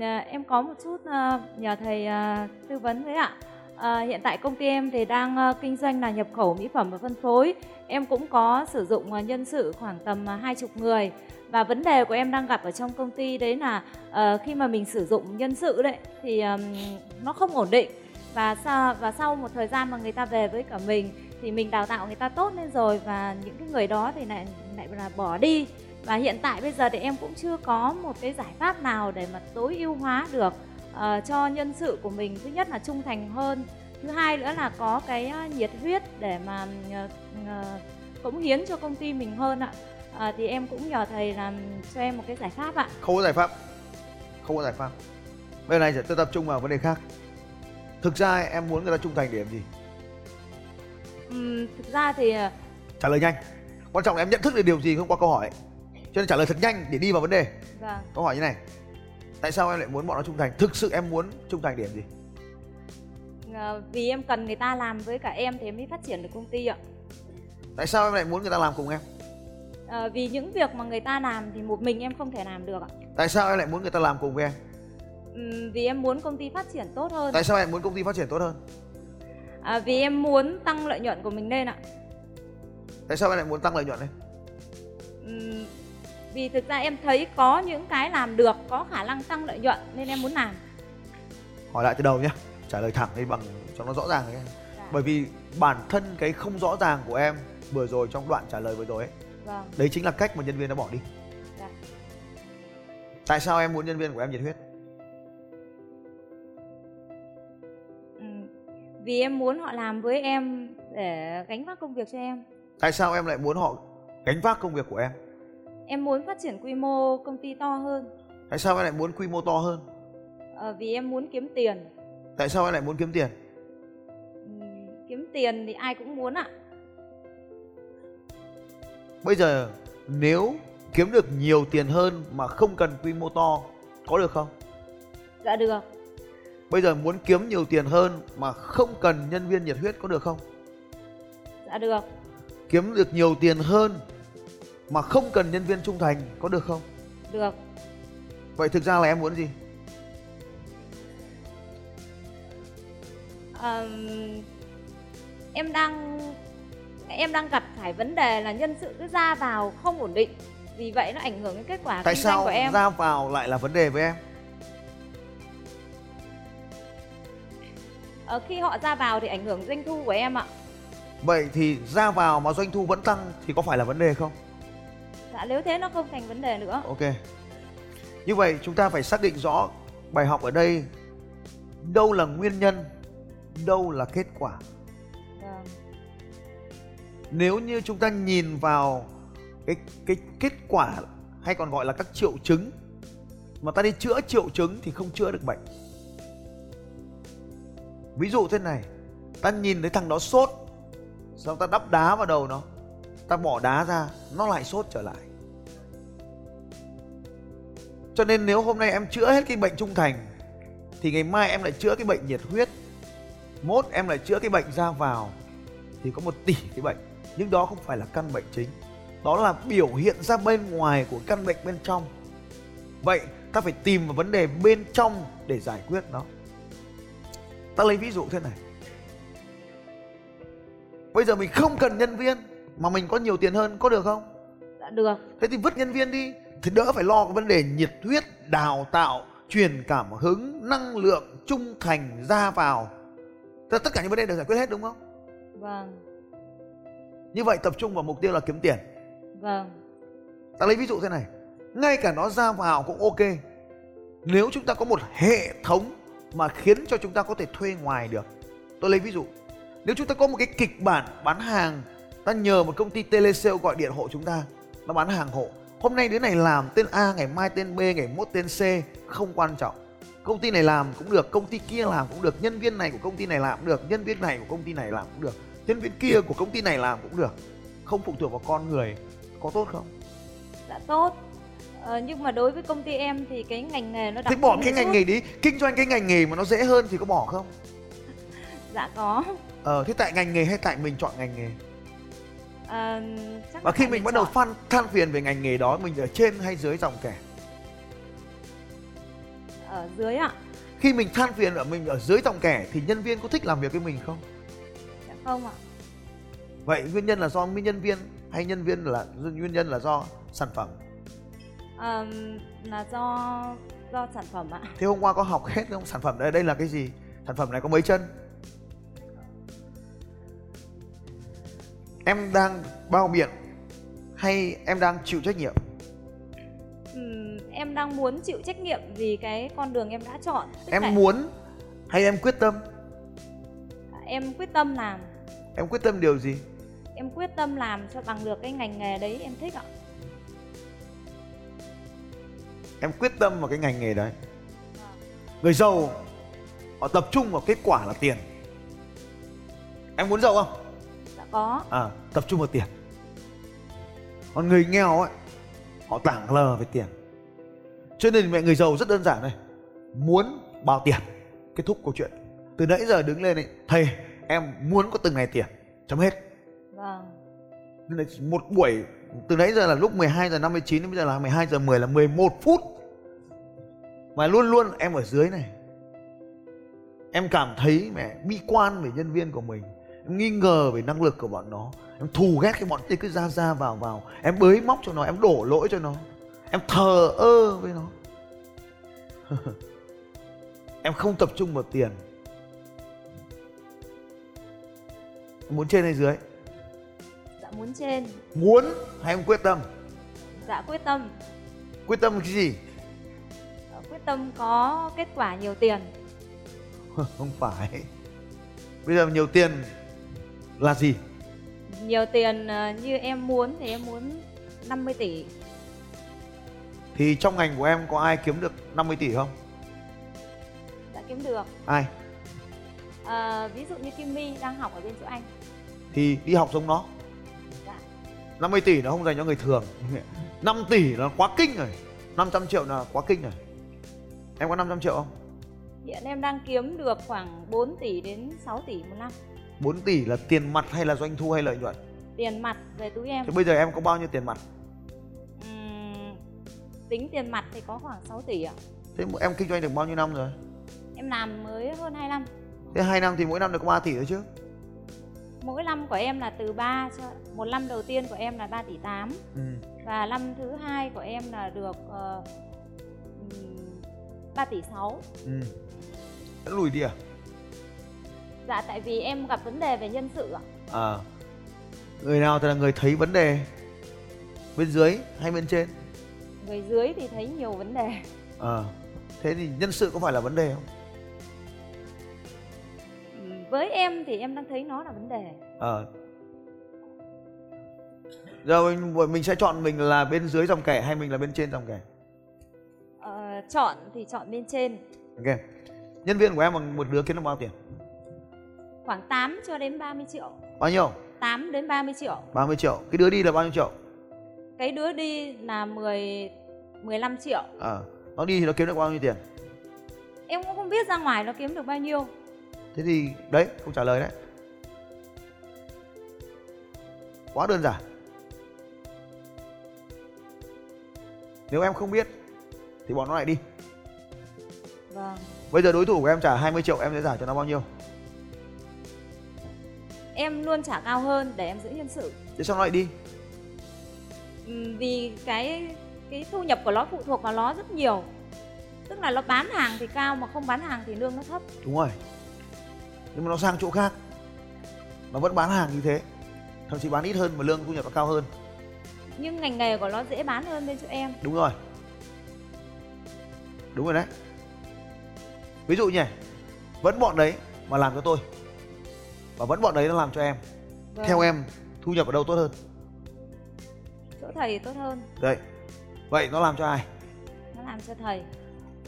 À, em có một chút à, nhờ thầy à, tư vấn với ạ. À, hiện tại công ty em thì đang à, kinh doanh là nhập khẩu mỹ phẩm và phân phối. Em cũng có sử dụng à, nhân sự khoảng tầm à, hai chục người và vấn đề của em đang gặp ở trong công ty đấy là uh, khi mà mình sử dụng nhân sự đấy thì um, nó không ổn định và sau và sau một thời gian mà người ta về với cả mình thì mình đào tạo người ta tốt lên rồi và những cái người đó thì lại lại là bỏ đi và hiện tại bây giờ thì em cũng chưa có một cái giải pháp nào để mà tối ưu hóa được uh, cho nhân sự của mình. Thứ nhất là trung thành hơn thứ hai nữa là có cái uh, nhiệt huyết để mà uh, cống hiến cho công ty mình hơn ạ. Uh, thì em cũng nhờ thầy làm cho em một cái giải pháp ạ. Không có giải pháp. Không có giải pháp. Bây giờ này tôi tập trung vào vấn đề khác. Thực ra em muốn người ta trung thành để làm gì? Um, thực ra thì trả lời nhanh. Quan trọng là em nhận thức được điều gì không qua câu hỏi cho nên trả lời thật nhanh để đi vào vấn đề. Vâng. câu hỏi như này. Tại sao em lại muốn bọn nó trung thành? Thực sự em muốn trung thành điểm gì? À, vì em cần người ta làm với cả em thì em mới phát triển được công ty ạ. Tại sao em lại muốn người ta làm cùng em? À, vì những việc mà người ta làm thì một mình em không thể làm được ạ. Tại sao em lại muốn người ta làm cùng với em? Ừ, vì em muốn công ty phát triển tốt hơn. Tại sao em muốn công ty phát triển tốt hơn? À, vì em muốn tăng lợi nhuận của mình lên ạ. Tại sao em lại muốn tăng lợi nhuận lên? Ừ, vì thực ra em thấy có những cái làm được có khả năng tăng lợi nhuận nên em muốn làm hỏi lại từ đầu nhé trả lời thẳng đi bằng cho nó rõ ràng nhé dạ. bởi vì bản thân cái không rõ ràng của em vừa rồi trong đoạn trả lời vừa rồi ấy vâng. đấy chính là cách mà nhân viên đã bỏ đi dạ. tại sao em muốn nhân viên của em nhiệt huyết ừ, vì em muốn họ làm với em để gánh vác công việc cho em tại sao em lại muốn họ gánh vác công việc của em Em muốn phát triển quy mô công ty to hơn. Tại sao em lại muốn quy mô to hơn? À, vì em muốn kiếm tiền. Tại sao em lại muốn kiếm tiền? Ừ, kiếm tiền thì ai cũng muốn ạ. Bây giờ nếu kiếm được nhiều tiền hơn mà không cần quy mô to có được không? Dạ được. Bây giờ muốn kiếm nhiều tiền hơn mà không cần nhân viên nhiệt huyết có được không? Dạ được. Kiếm được nhiều tiền hơn mà không cần nhân viên trung thành có được không? Được. Vậy thực ra là em muốn gì? À, em đang em đang gặp phải vấn đề là nhân sự cứ ra vào không ổn định vì vậy nó ảnh hưởng đến kết quả Tại kinh doanh của em. Tại sao ra vào lại là vấn đề với em? Ờ, khi họ ra vào thì ảnh hưởng doanh thu của em ạ. Vậy thì ra vào mà doanh thu vẫn tăng thì có phải là vấn đề không? Dạ nếu thế nó không thành vấn đề nữa. Ok. Như vậy chúng ta phải xác định rõ bài học ở đây đâu là nguyên nhân, đâu là kết quả. Vâng. Nếu như chúng ta nhìn vào cái cái kết quả hay còn gọi là các triệu chứng mà ta đi chữa triệu chứng thì không chữa được bệnh. Ví dụ thế này, ta nhìn thấy thằng đó sốt, xong ta đắp đá vào đầu nó, ta bỏ đá ra, nó lại sốt trở lại cho nên nếu hôm nay em chữa hết cái bệnh trung thành thì ngày mai em lại chữa cái bệnh nhiệt huyết. Mốt em lại chữa cái bệnh ra vào thì có một tỷ cái bệnh. Nhưng đó không phải là căn bệnh chính. Đó là biểu hiện ra bên ngoài của căn bệnh bên trong. Vậy ta phải tìm vào vấn đề bên trong để giải quyết nó. Ta lấy ví dụ thế này. Bây giờ mình không cần nhân viên mà mình có nhiều tiền hơn có được không? Dạ được. Thế thì vứt nhân viên đi thì đỡ phải lo cái vấn đề nhiệt huyết đào tạo truyền cảm hứng năng lượng trung thành ra vào. Tất tất cả những vấn đề được giải quyết hết đúng không? Vâng. Như vậy tập trung vào mục tiêu là kiếm tiền. Vâng. Ta lấy ví dụ thế này ngay cả nó ra vào cũng ok. Nếu chúng ta có một hệ thống mà khiến cho chúng ta có thể thuê ngoài được tôi lấy ví dụ nếu chúng ta có một cái kịch bản bán hàng ta nhờ một công ty telesale gọi điện hộ chúng ta nó bán hàng hộ hôm nay đứa này làm tên A ngày mai tên B ngày mốt tên C không quan trọng. Công ty này làm cũng được công ty kia làm cũng được nhân viên này của công ty này làm cũng được nhân viên này của công ty này làm cũng được nhân viên kia của công ty này làm cũng được. Không phụ thuộc vào con người có tốt không? Dạ tốt. Ờ, nhưng mà đối với công ty em thì cái ngành nghề nó đặc thế bỏ cái ngành nghề đi kinh doanh cái ngành nghề mà nó dễ hơn thì có bỏ không? Dạ có. Ờ thế tại ngành nghề hay tại mình chọn ngành nghề Ờ, chắc và khi mình bắt đầu chọn. phan than phiền về ngành nghề đó mình ở trên hay dưới dòng kẻ? Ở dưới ạ. Khi mình than phiền ở mình ở dưới dòng kẻ thì nhân viên có thích làm việc với mình không? Dạ không ạ. Vậy nguyên nhân là do nguyên nhân viên hay nhân viên là nguyên nhân là do sản phẩm? Ờ, là do do sản phẩm ạ. Thế hôm qua có học hết không? Sản phẩm đây đây là cái gì? Sản phẩm này có mấy chân em đang bao biện hay em đang chịu trách nhiệm? Ừm, em đang muốn chịu trách nhiệm vì cái con đường em đã chọn. Tức em là muốn hay em quyết tâm? Em quyết tâm làm. Em quyết tâm điều gì? Em quyết tâm làm cho bằng được cái ngành nghề đấy em thích ạ. Em quyết tâm vào cái ngành nghề đấy. Người giàu họ tập trung vào kết quả là tiền. Em muốn giàu không có. À tập trung vào tiền. Còn người nghèo ấy họ tảng lờ về tiền. Cho nên mẹ người giàu rất đơn giản này muốn bao tiền? Kết thúc câu chuyện. Từ nãy giờ đứng lên ấy thầy em muốn có từng này tiền. Chấm hết. Vâng. Nên là một buổi từ nãy giờ là lúc 12 giờ 59 đến bây giờ là 12 giờ 10 là 11 phút. Mà luôn luôn em ở dưới này. Em cảm thấy mẹ bi quan về nhân viên của mình nghi ngờ về năng lực của bọn nó. Em thù ghét cái bọn kia cứ ra ra vào vào. Em bới móc cho nó em đổ lỗi cho nó. Em thờ ơ với nó. Em không tập trung vào tiền. Muốn trên hay dưới? Dạ muốn trên. Muốn hay em quyết tâm? Dạ quyết tâm. Quyết tâm cái gì? Ờ, quyết tâm có kết quả nhiều tiền. Không phải. Bây giờ nhiều tiền là gì? Nhiều tiền ờ, như em muốn thì em muốn 50 tỷ. Thì trong ngành của em có ai kiếm được 50 tỷ không? Đã kiếm được. Ai? Ờ, ví dụ như Kim My đang học ở bên chỗ anh. Thì đi học giống nó. Dạ. 50 tỷ nó không dành cho người thường. 5 tỷ là quá kinh rồi. 500 triệu là quá kinh rồi. Em có 500 triệu không? Hiện em đang kiếm được khoảng 4 tỷ đến 6 tỷ một năm 4 tỷ là tiền mặt hay là doanh thu hay lợi nhuận? Tiền mặt về túi em. Thì bây giờ em có bao nhiêu tiền mặt? Ừm, tính tiền mặt thì có khoảng 6 tỷ ạ. Thế em kinh doanh được bao nhiêu năm rồi? Em làm mới hơn 2 năm. Thế hai năm thì mỗi năm được có 3 tỷ thôi chứ? Mỗi năm của em là từ 3 cho một năm đầu tiên của em là 3 tỷ 8 ừ. và năm thứ hai của em là được uh, 3 tỷ 6 ừ. Đã lùi đi à dạ tại vì em gặp vấn đề về nhân sự ạ. À người nào thì là người thấy vấn đề bên dưới hay bên trên? Người dưới thì thấy nhiều vấn đề. À thế thì nhân sự có phải là vấn đề không? Với em thì em đang thấy nó là vấn đề. Ờ giờ mình, mình sẽ chọn mình là bên dưới dòng kẻ hay mình là bên trên dòng kẻ? Ờ, chọn thì chọn bên trên. Ok. Nhân viên của em bằng một đứa kiếm được bao tiền khoảng 8 cho đến 30 triệu. Bao nhiêu? 8 đến 30 triệu. 30 triệu. Cái đứa đi là bao nhiêu triệu? Cái đứa đi là 10 15 triệu. Ờ. Nó đi thì nó kiếm được bao nhiêu tiền? Em cũng không biết ra ngoài nó kiếm được bao nhiêu. Thế thì đấy không trả lời đấy. Quá đơn giản. Nếu em không biết thì bọn nó lại đi. Vâng. Bây giờ đối thủ của em trả 20 triệu em sẽ trả cho nó bao nhiêu em luôn trả cao hơn để em giữ nhân sự. Thế sao nó lại đi. Vì cái cái thu nhập của nó phụ thuộc vào nó rất nhiều. Tức là nó bán hàng thì cao mà không bán hàng thì lương nó thấp. Đúng rồi. Nhưng mà nó sang chỗ khác. Nó vẫn bán hàng như thế. Thậm chí bán ít hơn mà lương thu nhập nó cao hơn. Nhưng ngành nghề của nó dễ bán hơn bên chỗ em. Đúng rồi. Đúng rồi đấy. Ví dụ nhỉ vẫn bọn đấy mà làm cho tôi và vẫn bọn đấy nó làm cho em. Vâng. theo em thu nhập ở đâu tốt hơn? Chỗ thầy tốt hơn. Đấy vậy nó làm cho ai? Nó làm cho thầy.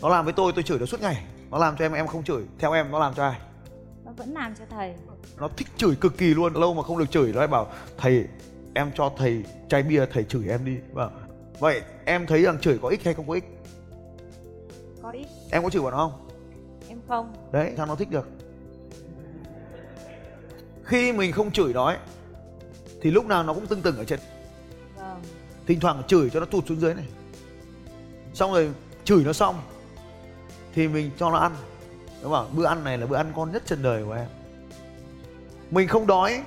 Nó làm với tôi tôi chửi nó suốt ngày. Nó làm cho em em không chửi. Theo em nó làm cho ai? Nó vẫn làm cho thầy. Nó thích chửi cực kỳ luôn. Lâu mà không được chửi nó lại bảo thầy em cho thầy chai bia thầy chửi em đi. Vâng. Vậy em thấy rằng chửi có ích hay không có ích? Có ít em có chửi bọn nó không? Em không. Đấy sao nó thích được khi mình không chửi nó ấy thì lúc nào nó cũng tưng từng ở trên. Vâng. Thỉnh thoảng chửi cho nó tụt xuống dưới này. Xong rồi chửi nó xong thì mình cho nó ăn. Đúng không bữa ăn này là bữa ăn ngon nhất trên đời của em. Mình không đói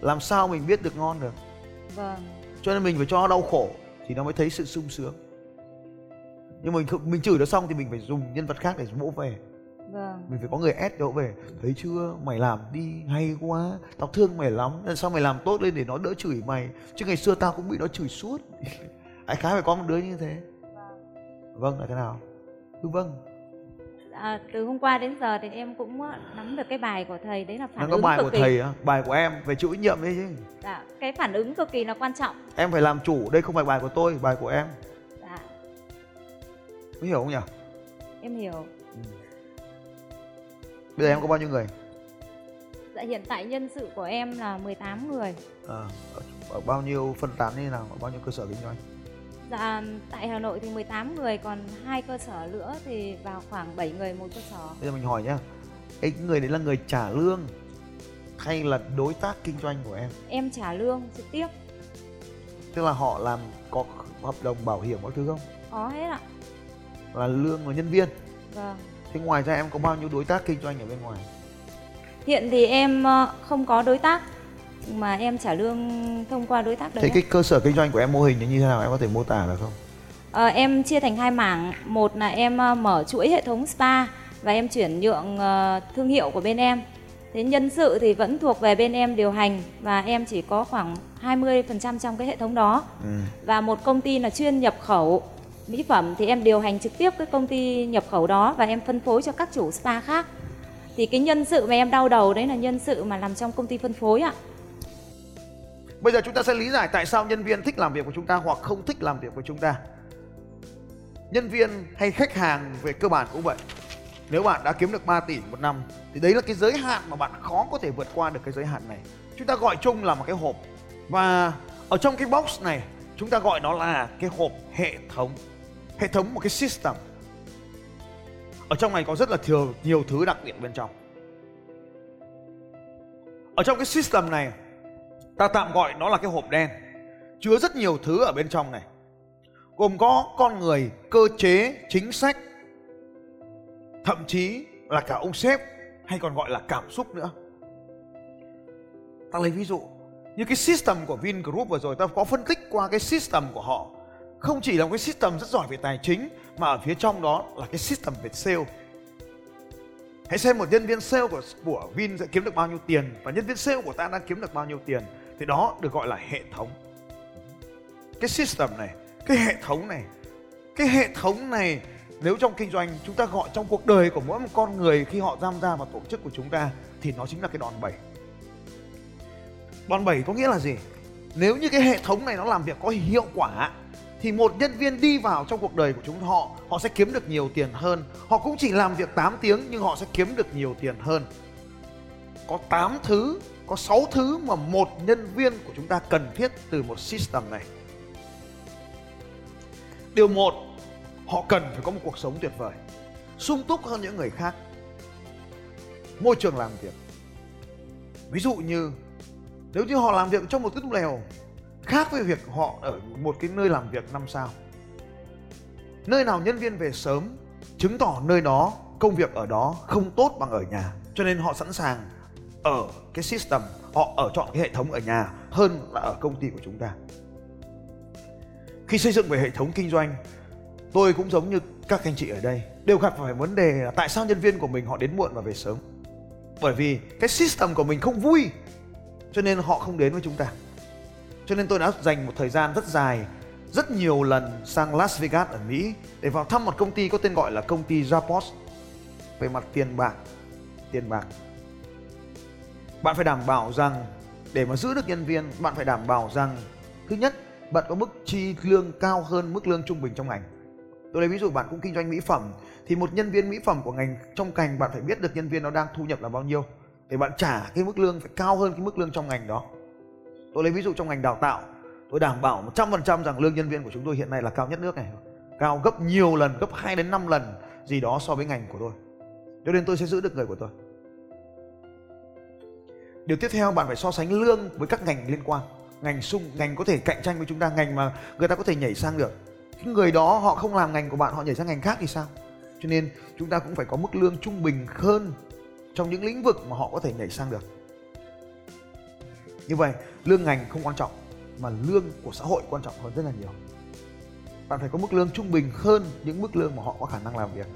làm sao mình biết được ngon được? Vâng. Cho nên mình phải cho nó đau khổ thì nó mới thấy sự sung sướng. Nhưng mình mình chửi nó xong thì mình phải dùng nhân vật khác để vỗ về vâng. Mình phải có người ép đỡ về. Thấy chưa? Mày làm đi hay quá. Tao thương mày lắm. Sau mày làm tốt lên để nó đỡ chửi mày? Chứ ngày xưa tao cũng bị nó chửi suốt. Ai khá phải có một đứa như thế. Vâng. Là thế nào? Ừ vâng à, từ hôm qua đến giờ thì em cũng ờ, nắm được cái bài của thầy. Đấy là phản nó ứng bài cực của kỳ thầy á. Bài của em về chịu trách nhiệm đấy chứ. Dạ, cái phản ứng cực kỳ là quan trọng. Em phải làm chủ. Đây không phải bài của tôi bài của em. Dạ, có hiểu không nhỉ? Em hiểu bây giờ em có bao nhiêu người? Dạ hiện tại nhân sự của em là 18 người. À, ở, ở bao nhiêu phân tán như thế nào? Ở bao nhiêu cơ sở kinh doanh? Dạ tại Hà Nội thì 18 người còn hai cơ sở nữa thì vào khoảng 7 người một cơ sở. Bây giờ mình hỏi nhá cái người đấy là người trả lương hay là đối tác kinh doanh của em? Em trả lương trực tiếp. Tức là họ làm có hợp đồng bảo hiểm các thứ không? Có hết ạ. Là lương của nhân viên? Vâng thế ngoài ra em có bao nhiêu đối tác kinh doanh ở bên ngoài? Hiện thì em ờ, không có đối tác mà em trả lương thông qua đối tác đấy thế cái cơ sở kinh doanh của em mô hình như thế nào? Em có thể mô tả được không? Ờ, em chia thành hai mảng. Một là em ờ, mở chuỗi hệ thống spa và em chuyển nhượng thương hiệu của bên em. Thế nhân sự thì vẫn thuộc về bên em điều hành và em chỉ có khoảng 20% trong cái hệ thống đó. Ừ. và một công ty là chuyên nhập khẩu mỹ phẩm thì em điều hành trực tiếp cái công ty nhập khẩu đó và em phân phối cho các chủ spa khác. Thì cái nhân sự mà em đau đầu đấy là nhân sự mà làm trong công ty phân phối ạ. Bây giờ chúng ta sẽ lý giải tại sao nhân viên thích làm việc của chúng ta hoặc không thích làm việc của chúng ta. Nhân viên hay khách hàng về cơ bản cũng vậy. Nếu bạn đã kiếm được 3 tỷ một năm, thì đấy là cái giới hạn mà bạn khó có thể vượt qua được cái giới hạn này. Chúng ta gọi chung là một cái hộp và ở trong cái box này, chúng ta gọi nó là cái hộp hệ thống hệ thống, một cái system. Ở trong này có rất là nhiều nhiều thứ đặc biệt bên trong. Ở trong cái system này, ta tạm gọi nó là cái hộp đen. Chứa rất nhiều thứ ở bên trong này. Gồm có con người, cơ chế, chính sách, thậm chí là cả ông sếp, hay còn gọi là cảm xúc nữa. Ta lấy ví dụ, như cái system của Vingroup vừa rồi, ta có phân tích qua cái system của họ không chỉ là một cái system rất giỏi về tài chính, mà ở phía trong đó là cái system về sale. Hãy xem một nhân viên sale của của Vin sẽ kiếm được bao nhiêu tiền và nhân viên sale của ta đang kiếm được bao nhiêu tiền. Thì đó được gọi là hệ thống. Cái system này, cái hệ thống này, cái hệ thống này, nếu trong kinh doanh chúng ta gọi trong cuộc đời của mỗi một con người khi họ tham gia vào tổ chức của chúng ta, thì nó chính là cái đòn bẩy. Đòn bẩy có nghĩa là gì? Nếu như cái hệ thống này nó làm việc có hiệu quả thì một nhân viên đi vào trong cuộc đời của chúng họ họ sẽ kiếm được nhiều tiền hơn. Họ cũng chỉ làm việc 8 tiếng, nhưng họ sẽ kiếm được nhiều tiền hơn. Có 8 thứ, có 6 thứ mà một nhân viên của chúng ta cần thiết từ một system này. Điều một, họ cần phải có một cuộc sống tuyệt vời, sung túc hơn những người khác. Môi trường làm việc. Ví dụ như, nếu như họ làm việc trong một cái lều khác với việc họ ở một cái nơi làm việc năm sao. Nơi nào nhân viên về sớm chứng tỏ nơi đó, công việc ở đó không tốt bằng ở nhà, cho nên họ sẵn sàng ở cái system, họ ở chọn cái hệ thống ở nhà hơn là ở công ty của chúng ta. Khi xây dựng về hệ thống kinh doanh, tôi cũng giống như các anh chị ở đây, đều gặp phải vấn đề là tại sao nhân viên của mình họ đến muộn và về sớm. Bởi vì cái system của mình không vui, cho nên họ không đến với chúng ta cho nên tôi đã dành một thời gian rất dài, rất nhiều lần sang Las Vegas ở Mỹ để vào thăm một công ty có tên gọi là công ty Zappos. Về mặt tiền bạc tiền bạc. Bạn phải đảm bảo rằng để mà giữ được nhân viên, bạn phải đảm bảo rằng, thứ nhất, bạn có mức chi lương cao hơn mức lương trung bình trong ngành. Tôi lấy ví dụ bạn cũng kinh doanh mỹ phẩm, thì một nhân viên mỹ phẩm của ngành, trong ngành bạn phải biết được nhân viên nó đang thu nhập là bao nhiêu để bạn trả cái mức lương phải cao hơn cái mức lương trong ngành đó tôi lấy ví dụ trong ngành đào tạo. Tôi đảm bảo 100% rằng lương nhân viên của chúng tôi hiện nay là cao nhất nước này cao gấp nhiều lần, gấp 2 đến 5 lần gì đó so với ngành của tôi. Cho nên tôi sẽ giữ được người của tôi. Điều tiếp theo, bạn phải so sánh lương với các ngành liên quan. Ngành sung ngành có thể cạnh tranh với chúng ta, ngành mà người ta có thể nhảy sang được. Những người đó họ không làm ngành của bạn, họ nhảy sang ngành khác thì sao? Cho nên chúng ta cũng phải có mức lương trung bình hơn trong những lĩnh vực mà họ có thể nhảy sang được như vậy lương ngành không quan trọng mà lương của xã hội quan trọng hơn rất là nhiều. Bạn phải có mức lương trung bình hơn những mức lương mà họ có khả năng làm việc.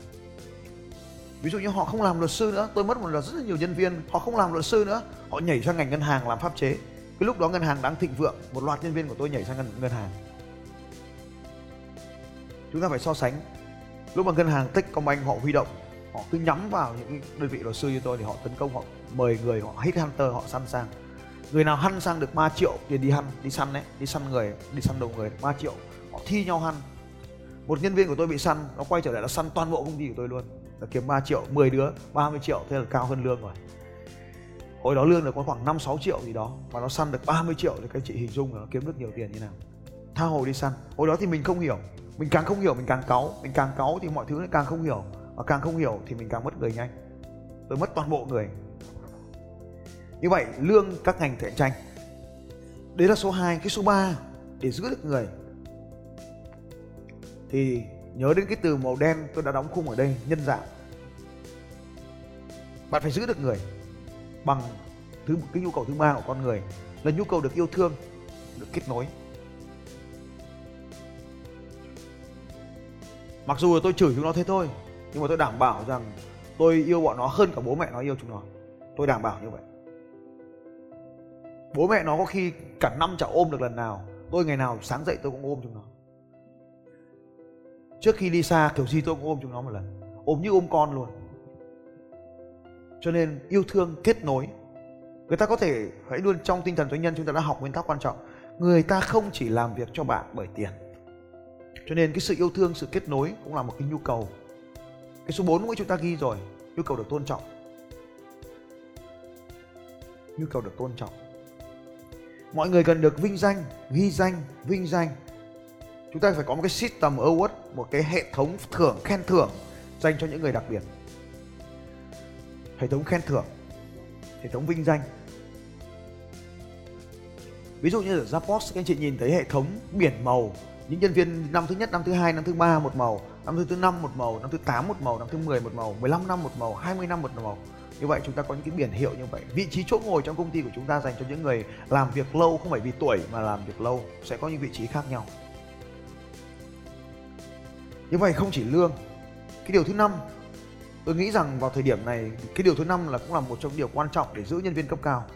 Ví dụ như họ không làm luật sư nữa tôi mất một lần rất là nhiều nhân viên họ không làm luật sư nữa họ nhảy sang ngành ngân hàng làm pháp chế. Cái lúc đó ngân hàng đang thịnh vượng một loạt nhân viên của tôi nhảy sang ngân, ngân hàng. Chúng ta phải so sánh. Lúc mà ngân hàng Techcombank họ huy động họ cứ nhắm vào những đơn vị luật sư như tôi thì họ tấn công họ mời người họ hit hunter họ săn sang người nào hăn sang được 3 triệu tiền đi hăn, đi săn đấy, đi săn người, đi săn đầu người 3 triệu. Họ thi nhau hăn. Một nhân viên của tôi bị săn, nó quay trở lại là săn toàn bộ công ty của tôi luôn. Là kiếm 3 triệu 10 đứa 30 triệu, thế là cao hơn lương rồi. Hồi đó lương được có khoảng 5 6 triệu gì đó, mà nó săn được 30 triệu thì các chị hình dung là nó kiếm được nhiều tiền như nào. Tha hồ đi săn. Hồi đó thì mình không hiểu. Mình càng không hiểu, mình càng cáu. Mình càng cáu thì mọi thứ lại càng không hiểu. Và càng không hiểu thì mình càng mất người nhanh. Tôi mất toàn bộ người như vậy, lương các ngành cạnh tranh. Đấy là số 2 cái số 3 để giữ được người. Thì nhớ đến cái từ màu đen tôi đã đóng khung ở đây, nhân dạng. Bạn phải giữ được người bằng thứ, cái nhu cầu thứ ba của con người, là nhu cầu được yêu thương, được kết nối. Mặc dù là tôi chửi chúng nó thế thôi, nhưng mà tôi đảm bảo rằng tôi yêu bọn nó hơn cả bố mẹ nó yêu chúng nó. Tôi đảm bảo như vậy bố mẹ nó có khi cả năm chả ôm được lần nào. Tôi ngày nào sáng dậy tôi cũng ôm chúng nó. Trước khi đi xa kiểu gì tôi cũng ôm chúng nó một lần. Ôm như ôm con luôn. Cho nên yêu thương kết nối. Người ta có thể, hãy luôn trong tinh thần doanh nhân chúng ta đã học nguyên tắc quan trọng. Người ta không chỉ làm việc cho bạn bởi tiền. Cho nên cái sự yêu thương, sự kết nối cũng là một cái nhu cầu. Cái số 4 của chúng ta ghi rồi. Nhu cầu được tôn trọng. Nhu cầu được tôn trọng mọi người cần được vinh danh, ghi danh, vinh danh. Chúng ta phải có một cái system award một cái hệ thống thưởng, khen thưởng dành cho những người đặc biệt. Hệ thống khen thưởng, hệ thống vinh danh. Ví dụ như ở Zappos, các anh chị nhìn thấy hệ thống biển màu. Những nhân viên năm thứ nhất, năm thứ hai, năm thứ ba một màu, năm thứ năm một màu, năm thứ tám một màu, năm thứ 10 một màu 15 năm một màu 20 năm một màu như vậy chúng ta có những cái biển hiệu như vậy. Vị trí chỗ ngồi trong công ty của chúng ta dành cho những người làm việc lâu không phải vì tuổi mà làm việc lâu sẽ có những vị trí khác nhau. Như vậy không chỉ lương cái điều thứ năm tôi nghĩ rằng vào thời điểm này cái điều thứ năm là cũng là một trong những điều quan trọng để giữ nhân viên cấp cao.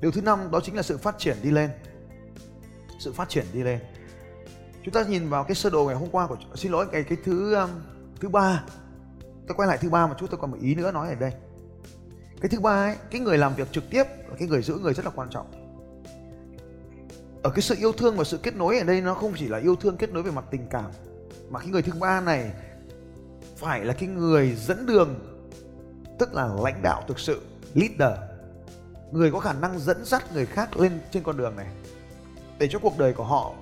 Điều thứ năm đó chính là sự phát triển đi lên. Sự phát triển đi lên. Chúng ta nhìn vào cái sơ đồ ngày hôm qua của xin lỗi cái cái thứ um, thứ ba tôi quay lại thứ ba một chút, tôi còn một ý nữa nói ở đây. Cái thứ ba ấy, cái người làm việc trực tiếp là cái người giữ người rất là quan trọng. Ở cái sự yêu thương và sự kết nối ở đây nó không chỉ là yêu thương kết nối về mặt tình cảm, mà cái người thứ ba này phải là cái người dẫn đường, tức là lãnh đạo thực sự, leader. Người có khả năng dẫn dắt người khác lên trên con đường này, để cho cuộc đời của họ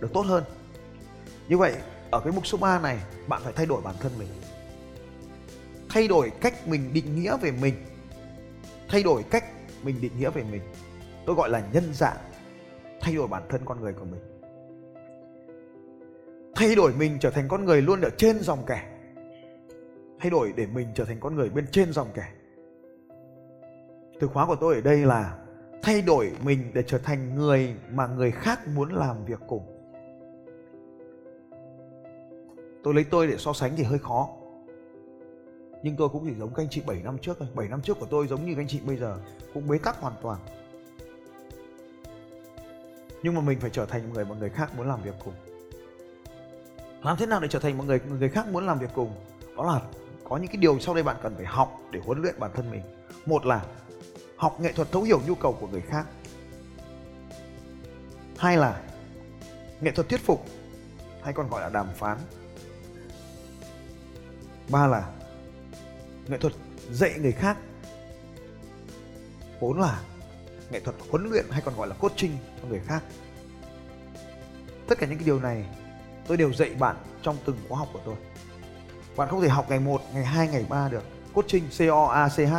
được tốt hơn. Như vậy, ở cái mục số 3 này, bạn phải thay đổi bản thân mình thay đổi cách mình định nghĩa về mình. Thay đổi cách mình định nghĩa về mình. Tôi gọi là nhân dạng, thay đổi bản thân con người của mình. Thay đổi mình trở thành con người luôn ở trên dòng kẻ. Thay đổi để mình trở thành con người bên trên dòng kẻ. Từ khóa của tôi ở đây là thay đổi mình để trở thành người mà người khác muốn làm việc cùng. Tôi lấy tôi để so sánh thì hơi khó nhưng tôi cũng chỉ giống các anh chị 7 năm trước thôi. 7 năm trước của tôi giống như các anh chị bây giờ, cũng bế tắc hoàn toàn. Nhưng mà mình phải trở thành một người mà người khác muốn làm việc cùng. Làm thế nào để trở thành một người người khác muốn làm việc cùng? Đó là có những cái điều sau đây bạn cần phải học để huấn luyện bản thân mình. Một là học nghệ thuật thấu hiểu nhu cầu của người khác. Hai là nghệ thuật thuyết phục, hay còn gọi là đàm phán. Ba là nghệ thuật dạy người khác. Bốn là nghệ thuật huấn luyện hay còn gọi là coaching cho người khác. Tất cả những cái điều này tôi đều dạy bạn trong từng khóa học của tôi. Bạn không thể học ngày 1, ngày 2, ngày 3 được. Coaching C O A C H.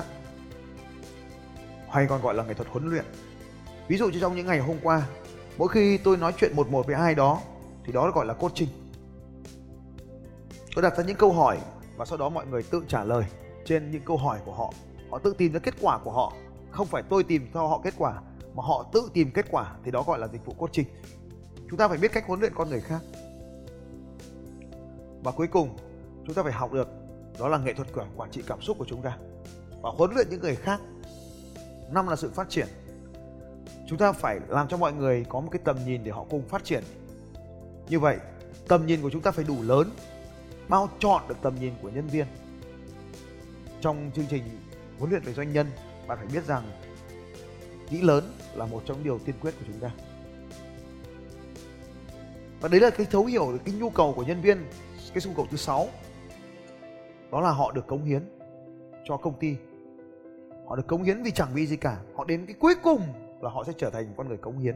Hay còn gọi là nghệ thuật huấn luyện. Ví dụ như trong những ngày hôm qua mỗi khi tôi nói chuyện một một với ai đó thì đó gọi là coaching. Tôi đặt ra những câu hỏi và sau đó mọi người tự trả lời trên những câu hỏi của họ. Họ tự tìm ra kết quả của họ. Không phải tôi tìm cho họ kết quả, mà họ tự tìm kết quả, thì đó gọi là dịch vụ coaching. Chúng ta phải biết cách huấn luyện con người khác. Và cuối cùng, chúng ta phải học được đó là nghệ thuật quản quản trị cảm xúc của chúng ta. Và huấn luyện những người khác. Năm là sự phát triển. Chúng ta phải làm cho mọi người có một cái tầm nhìn để họ cùng phát triển. Như vậy, tầm nhìn của chúng ta phải đủ lớn. Bao trọn được tầm nhìn của nhân viên trong chương trình huấn luyện về doanh nhân, bạn phải biết rằng nghĩ lớn là một trong điều tiên quyết của chúng ta. Và đấy là cái thấu hiểu được cái nhu cầu của nhân viên, cái nhu cầu thứ sáu. Đó là họ được cống hiến cho công ty. Họ được cống hiến vì chẳng vì gì cả. Họ đến cái cuối cùng là họ sẽ trở thành con người cống hiến.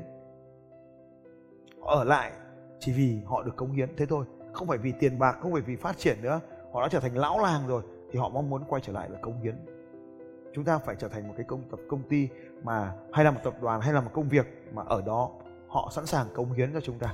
Họ ở lại chỉ vì họ được cống hiến. Thế thôi, không phải vì tiền bạc, không phải vì phát triển nữa. Họ đã trở thành lão làng rồi thì họ mong muốn quay trở lại là cống hiến. Chúng ta phải trở thành một cái công tập, công ty mà hay là một tập đoàn hay là một công việc mà ở đó họ sẵn sàng cống hiến cho chúng ta.